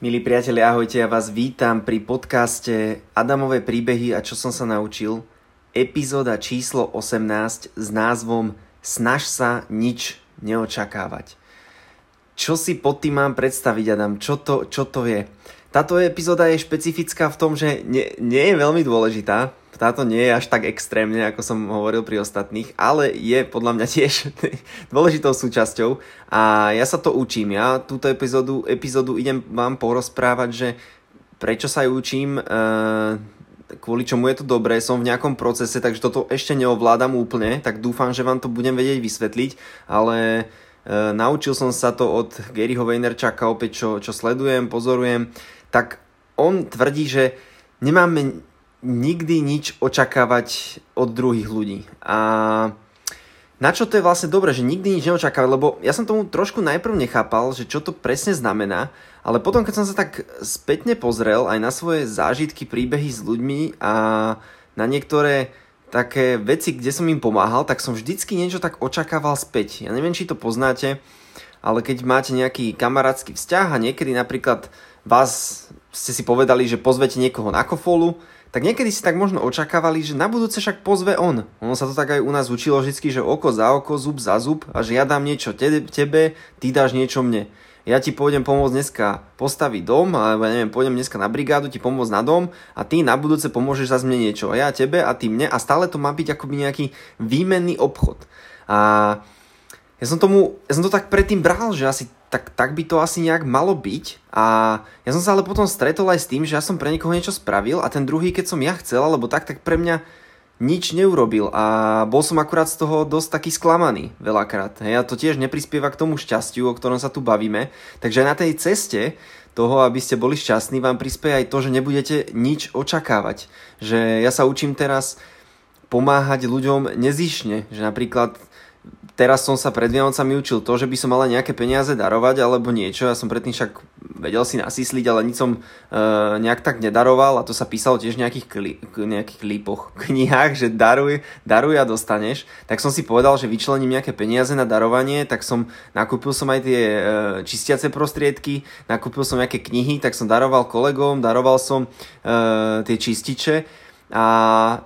Milí priatelia, ahojte, ja vás vítam pri podcaste Adamové príbehy a čo som sa naučil. Epizóda číslo 18 s názvom Snaž sa nič neočakávať. Čo si pod tým mám predstaviť, Adam? Čo to, čo to je? Táto epizóda je špecifická v tom, že nie, nie je veľmi dôležitá, táto nie je až tak extrémne, ako som hovoril pri ostatných, ale je podľa mňa tiež dôležitou súčasťou. A ja sa to učím. Ja túto epizódu, epizódu idem vám porozprávať, že prečo sa ju učím, e, kvôli čomu je to dobré, som v nejakom procese, takže toto ešte neovládam úplne, tak dúfam, že vám to budem vedieť vysvetliť, ale e, naučil som sa to od Garyho Vaynerchuka, opäť čo, čo sledujem, pozorujem, tak on tvrdí, že nemáme nikdy nič očakávať od druhých ľudí. A na čo to je vlastne dobré, že nikdy nič neočakávať, lebo ja som tomu trošku najprv nechápal, že čo to presne znamená, ale potom, keď som sa tak spätne pozrel aj na svoje zážitky, príbehy s ľuďmi a na niektoré také veci, kde som im pomáhal, tak som vždycky niečo tak očakával späť. Ja neviem, či to poznáte, ale keď máte nejaký kamarátsky vzťah a niekedy napríklad vás ste si povedali, že pozvete niekoho na kofolu, tak niekedy si tak možno očakávali, že na budúce však pozve on. Ono sa to tak aj u nás učilo vždy, že oko za oko, zub za zub a že ja dám niečo tebe, ty dáš niečo mne. Ja ti pôjdem pomôcť dneska postaviť dom, alebo ja neviem, pôjdem dneska na brigádu ti pomôcť na dom a ty na budúce pomôžeš za mne niečo. A ja tebe a ty mne a stále to má byť akoby nejaký výmenný obchod. A ja som, tomu, ja som to tak predtým bral, že asi tak, tak by to asi nejak malo byť. A ja som sa ale potom stretol aj s tým, že ja som pre niekoho niečo spravil a ten druhý, keď som ja chcel, alebo tak, tak pre mňa nič neurobil a bol som akurát z toho dosť taký sklamaný veľakrát. Hej, a to tiež neprispieva k tomu šťastiu, o ktorom sa tu bavíme. Takže na tej ceste toho, aby ste boli šťastní, vám prispieje aj to, že nebudete nič očakávať. Že ja sa učím teraz pomáhať ľuďom nezišne. Že napríklad teraz som sa pred Vianocami učil to, že by som mal nejaké peniaze darovať alebo niečo. Ja som predtým však vedel si nasísliť, ale nič som e, nejak tak nedaroval a to sa písalo tiež v nejakých, kli, nejakých lípoch, knihách, že daruj, daruj a dostaneš. Tak som si povedal, že vyčlením nejaké peniaze na darovanie, tak som nakúpil som aj tie e, čistiace prostriedky, nakúpil som nejaké knihy, tak som daroval kolegom, daroval som e, tie čističe a,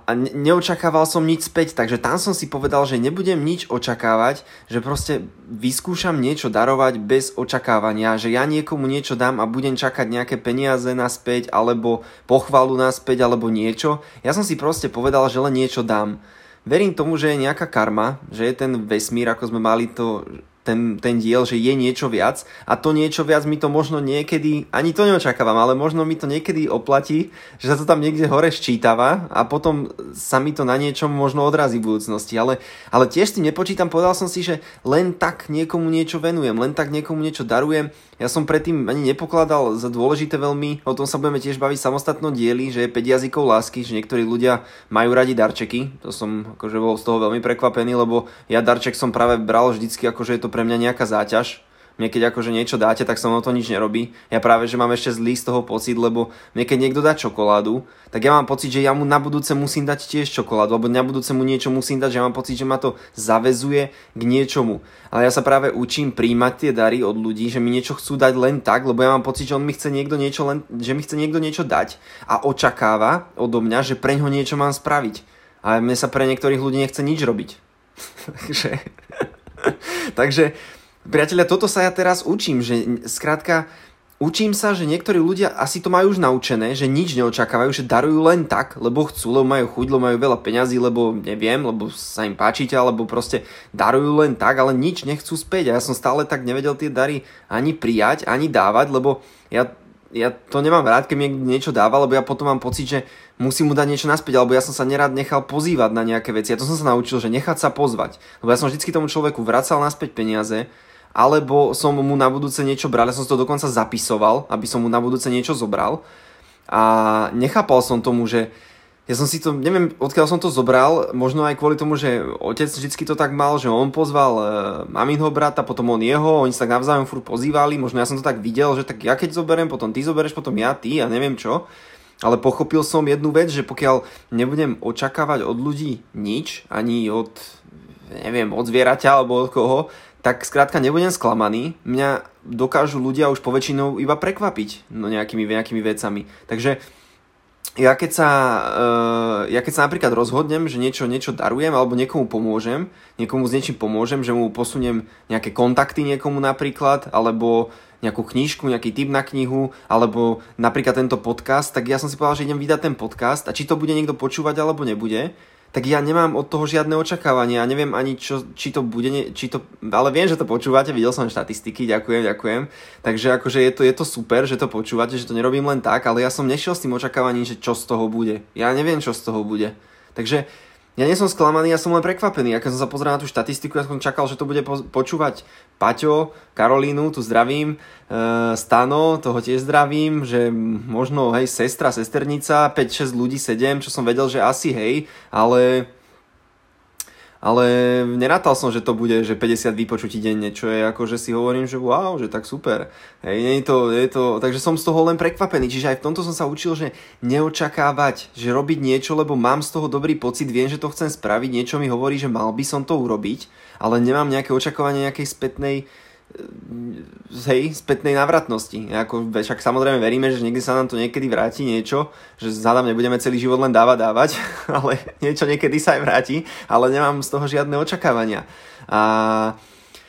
a neočakával som nič späť, takže tam som si povedal, že nebudem nič očakávať, že proste vyskúšam niečo darovať bez očakávania, že ja niekomu niečo dám a budem čakať nejaké peniaze naspäť, alebo pochvalu naspäť, alebo niečo. Ja som si proste povedal, že len niečo dám. Verím tomu, že je nejaká karma, že je ten vesmír, ako sme mali to ten, ten diel, že je niečo viac a to niečo viac mi to možno niekedy, ani to neočakávam, ale možno mi to niekedy oplatí, že sa to tam niekde hore ščítava a potom sa mi to na niečom možno odrazí v budúcnosti. Ale, ale tiež si nepočítam, povedal som si, že len tak niekomu niečo venujem, len tak niekomu niečo darujem. Ja som predtým ani nepokladal za dôležité veľmi, o tom sa budeme tiež baviť samostatno dieli, že je 5 jazykov lásky, že niektorí ľudia majú radi darčeky. To som akože bol z toho veľmi prekvapený, lebo ja darček som práve bral vždycky ako, že je to pre mňa nejaká záťaž. Mne keď akože niečo dáte, tak sa mnou to nič nerobí. Ja práve, že mám ešte zlý z toho pocit, lebo mne keď niekto dá čokoládu, tak ja mám pocit, že ja mu na budúce musím dať tiež čokoládu, alebo na budúce mu niečo musím dať, že ja mám pocit, že ma to zavezuje k niečomu. Ale ja sa práve učím príjmať tie dary od ľudí, že mi niečo chcú dať len tak, lebo ja mám pocit, že on mi chce niekto niečo len, že mi chce niekto niečo dať a očakáva odo mňa, že pre ňo niečo mám spraviť. A mne sa pre niektorých ľudí nechce nič robiť. Takže Takže, priatelia, toto sa ja teraz učím, že skrátka Učím sa, že niektorí ľudia asi to majú už naučené, že nič neočakávajú, že darujú len tak, lebo chcú, lebo majú chuť, lebo majú veľa peňazí, lebo neviem, lebo sa im páčite, alebo proste darujú len tak, ale nič nechcú späť. A ja som stále tak nevedel tie dary ani prijať, ani dávať, lebo ja ja to nemám rád, keď mi niečo dáva, lebo ja potom mám pocit, že musím mu dať niečo naspäť, alebo ja som sa nerád nechal pozývať na nejaké veci. Ja to som sa naučil, že nechať sa pozvať. Lebo ja som vždycky tomu človeku vracal naspäť peniaze, alebo som mu na budúce niečo bral, ja som to dokonca zapisoval, aby som mu na budúce niečo zobral. A nechápal som tomu, že ja som si to, neviem odkiaľ som to zobral, možno aj kvôli tomu, že otec vždycky to tak mal, že on pozval e, maminho brata, potom on jeho, oni sa tak navzájom furt pozývali, možno ja som to tak videl, že tak ja keď zoberiem, potom ty zobereš, potom ja, ty a neviem čo. Ale pochopil som jednu vec, že pokiaľ nebudem očakávať od ľudí nič, ani od, neviem, od zvieraťa alebo od koho, tak skrátka nebudem sklamaný. Mňa dokážu ľudia už poväčšinou iba prekvapiť no nejakými, nejakými vecami. Takže ja keď, sa, uh, ja keď sa napríklad rozhodnem, že niečo, niečo darujem alebo niekomu pomôžem, niekomu s niečím pomôžem, že mu posuniem nejaké kontakty niekomu napríklad, alebo nejakú knižku, nejaký tip na knihu, alebo napríklad tento podcast, tak ja som si povedal, že idem vydať ten podcast a či to bude niekto počúvať alebo nebude, tak ja nemám od toho žiadne očakávania a neviem ani, čo, či to bude, či to, ale viem, že to počúvate, videl som štatistiky, ďakujem, ďakujem. Takže akože je to, je to super, že to počúvate, že to nerobím len tak, ale ja som nešiel s tým očakávaním, že čo z toho bude. Ja neviem, čo z toho bude. Takže ja nie som sklamaný, ja som len prekvapený. A keď som sa pozrel na tú štatistiku, ja som čakal, že to bude počúvať Paťo, Karolínu, tu zdravím, e, Stano, toho tiež zdravím, že možno, hej, sestra, sesternica, 5-6 ľudí, 7, čo som vedel, že asi, hej, ale ale nerátal som, že to bude, že 50 vypočutí denne, čo je ako, že si hovorím, že wow, že tak super. Hej, nie je to, je to, takže som z toho len prekvapený, čiže aj v tomto som sa učil, že neočakávať, že robiť niečo, lebo mám z toho dobrý pocit, viem, že to chcem spraviť, niečo mi hovorí, že mal by som to urobiť, ale nemám nejaké očakávanie nejakej spätnej hej, spätnej návratnosti. Ako, však samozrejme veríme, že niekde sa nám to niekedy vráti niečo, že zadám nebudeme celý život len dávať, dávať, ale niečo niekedy sa aj vráti, ale nemám z toho žiadne očakávania. A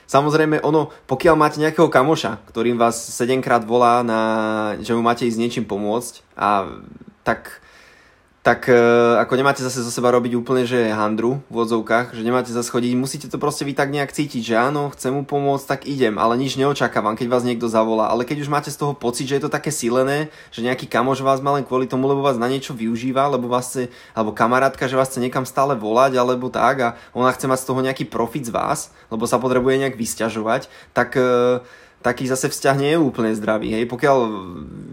Samozrejme, ono, pokiaľ máte nejakého kamoša, ktorým vás 7 krát volá, na, že mu máte ísť niečím pomôcť, a tak tak e, ako nemáte zase zo seba robiť úplne, že handru v odzovkách, že nemáte zase chodiť, musíte to proste vy tak nejak cítiť, že áno, chcem mu pomôcť, tak idem, ale nič neočakávam, keď vás niekto zavolá, ale keď už máte z toho pocit, že je to také silené, že nejaký kamoš vás má len kvôli tomu, lebo vás na niečo využíva, lebo vás chce, alebo kamarátka, že vás chce niekam stále volať, alebo tak a ona chce mať z toho nejaký profit z vás, lebo sa potrebuje nejak vysťažovať, tak uh, taký zase vzťah nie je úplne zdravý. Hej. Pokiaľ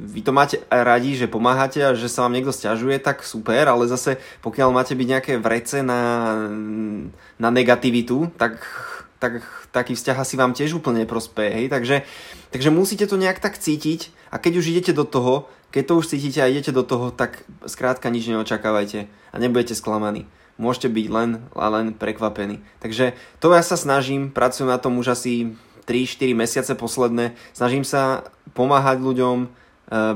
vy to máte radi, že pomáhate a že sa vám niekto stiažuje, tak super, ale zase pokiaľ máte byť nejaké vrece na, na negativitu, tak, tak taký vzťah asi vám tiež úplne neprospeje. Hej. Takže, takže musíte to nejak tak cítiť a keď už idete do toho, keď to už cítite a idete do toho, tak skrátka nič neočakávajte a nebudete sklamaní môžete byť len a len prekvapení. Takže to ja sa snažím, pracujem na tom už asi 3-4 mesiace posledné. Snažím sa pomáhať ľuďom, e,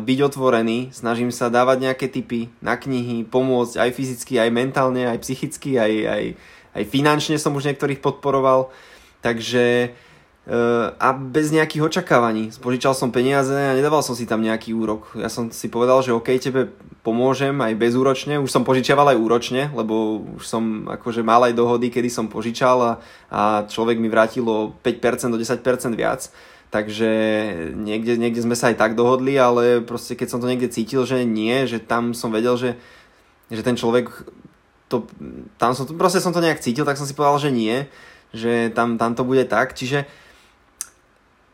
byť otvorený, snažím sa dávať nejaké tipy na knihy, pomôcť aj fyzicky, aj mentálne, aj psychicky, aj, aj, aj finančne som už niektorých podporoval. Takže a bez nejakých očakávaní. Spožičal som peniaze a nedával som si tam nejaký úrok. Ja som si povedal, že OK, tebe pomôžem aj bezúročne. Už som požičiaval aj úročne, lebo už som akože mal aj dohody, kedy som požičal a, a človek mi vrátil o 5% do 10% viac. Takže niekde, niekde sme sa aj tak dohodli, ale proste keď som to niekde cítil, že nie, že tam som vedel, že, že ten človek to, tam som, proste som to nejak cítil, tak som si povedal, že nie, že tam, tam to bude tak. Čiže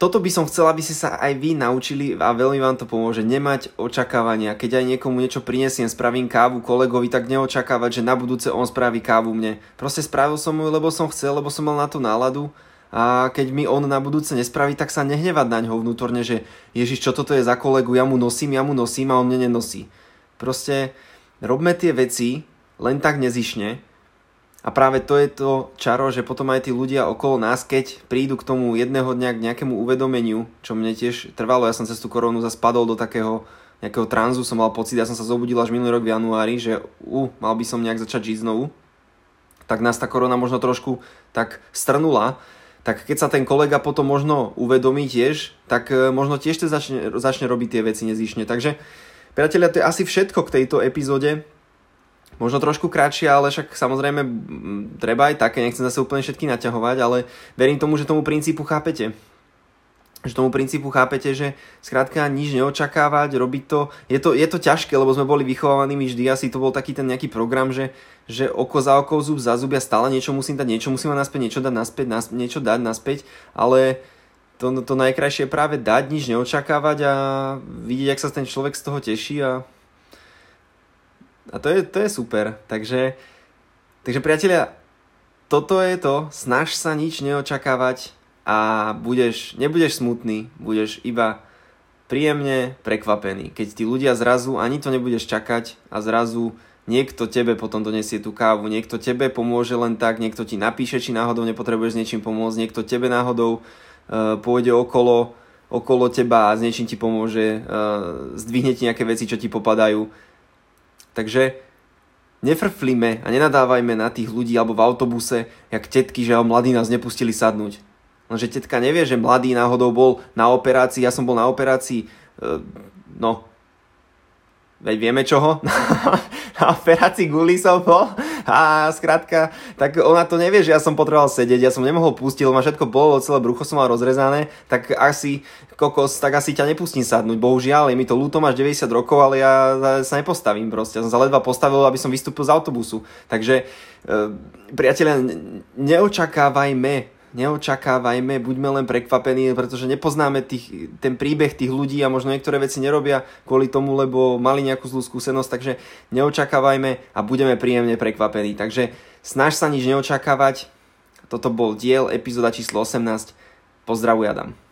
toto by som chcel, aby ste sa aj vy naučili a veľmi vám to pomôže nemať očakávania. Keď aj niekomu niečo prinesiem, spravím kávu kolegovi, tak neočakávať, že na budúce on spraví kávu mne. Proste spravil som ju, lebo som chcel, lebo som mal na to náladu a keď mi on na budúce nespraví, tak sa nehnevať na ňo vnútorne, že Ježiš, čo toto je za kolegu, ja mu nosím, ja mu nosím a on mne nenosí. Proste robme tie veci len tak nezišne, a práve to je to čaro, že potom aj tí ľudia okolo nás, keď prídu k tomu jedného dňa k nejakému uvedomeniu, čo mne tiež trvalo, ja som cez tú koronu zase spadol do takého nejakého tranzu, som mal pocit, ja som sa zobudil až minulý rok v januári, že uh, mal by som nejak začať žiť znovu, tak nás tá korona možno trošku tak strnula, tak keď sa ten kolega potom možno uvedomí tiež, tak e, možno tiež začne, začne robiť tie veci nezišne. Takže priatelia, to je asi všetko k tejto epizóde. Možno trošku kratšie, ale však samozrejme treba aj také, nechcem zase úplne všetky naťahovať, ale verím tomu, že tomu princípu chápete. Že tomu princípu chápete, že skrátka nič neočakávať, robiť to. Je to, je to ťažké, lebo sme boli vychovávaní vždy, asi to bol taký ten nejaký program, že, že oko za oko, zub za zub, ja stále niečo musím dať, niečo musím mať naspäť, niečo dať naspäť, nas, niečo dať naspäť, ale to, to najkrajšie je práve dať, nič neočakávať a vidieť, ak sa ten človek z toho teší a a to je, to je super. Takže, takže priatelia, toto je to, snaž sa nič neočakávať a budeš, nebudeš smutný, budeš iba príjemne prekvapený. Keď tí ľudia zrazu ani to nebudeš čakať a zrazu Niekto tebe potom donesie tú kávu, niekto tebe pomôže len tak, niekto ti napíše, či náhodou nepotrebuješ s niečím pomôcť, niekto tebe náhodou uh, pôjde okolo, okolo teba a s niečím ti pomôže, uh, zdvihne ti nejaké veci, čo ti popadajú. Takže nefrflíme a nenadávajme na tých ľudí alebo v autobuse, jak tetky, že mladí nás nepustili sadnúť. Lenže tetka nevie, že mladý náhodou bol na operácii, ja som bol na operácii, uh, no, veď vieme čoho, na operácii guli som bol a skrátka, tak ona to nevie, že ja som potreboval sedieť, ja som nemohol pustiť, lebo ma všetko bolo, celé brucho som mal rozrezané, tak asi kokos, tak asi ťa nepustím sadnúť, bohužiaľ, je mi to ľúto, máš 90 rokov, ale ja sa nepostavím proste, ja som sa ledva postavil, aby som vystúpil z autobusu, takže e, priatelia, neočakávajme neočakávajme, buďme len prekvapení, pretože nepoznáme tých, ten príbeh tých ľudí a možno niektoré veci nerobia kvôli tomu, lebo mali nejakú zlú skúsenosť, takže neočakávajme a budeme príjemne prekvapení. Takže snaž sa nič neočakávať. Toto bol diel, epizóda číslo 18. Pozdravuj Adam.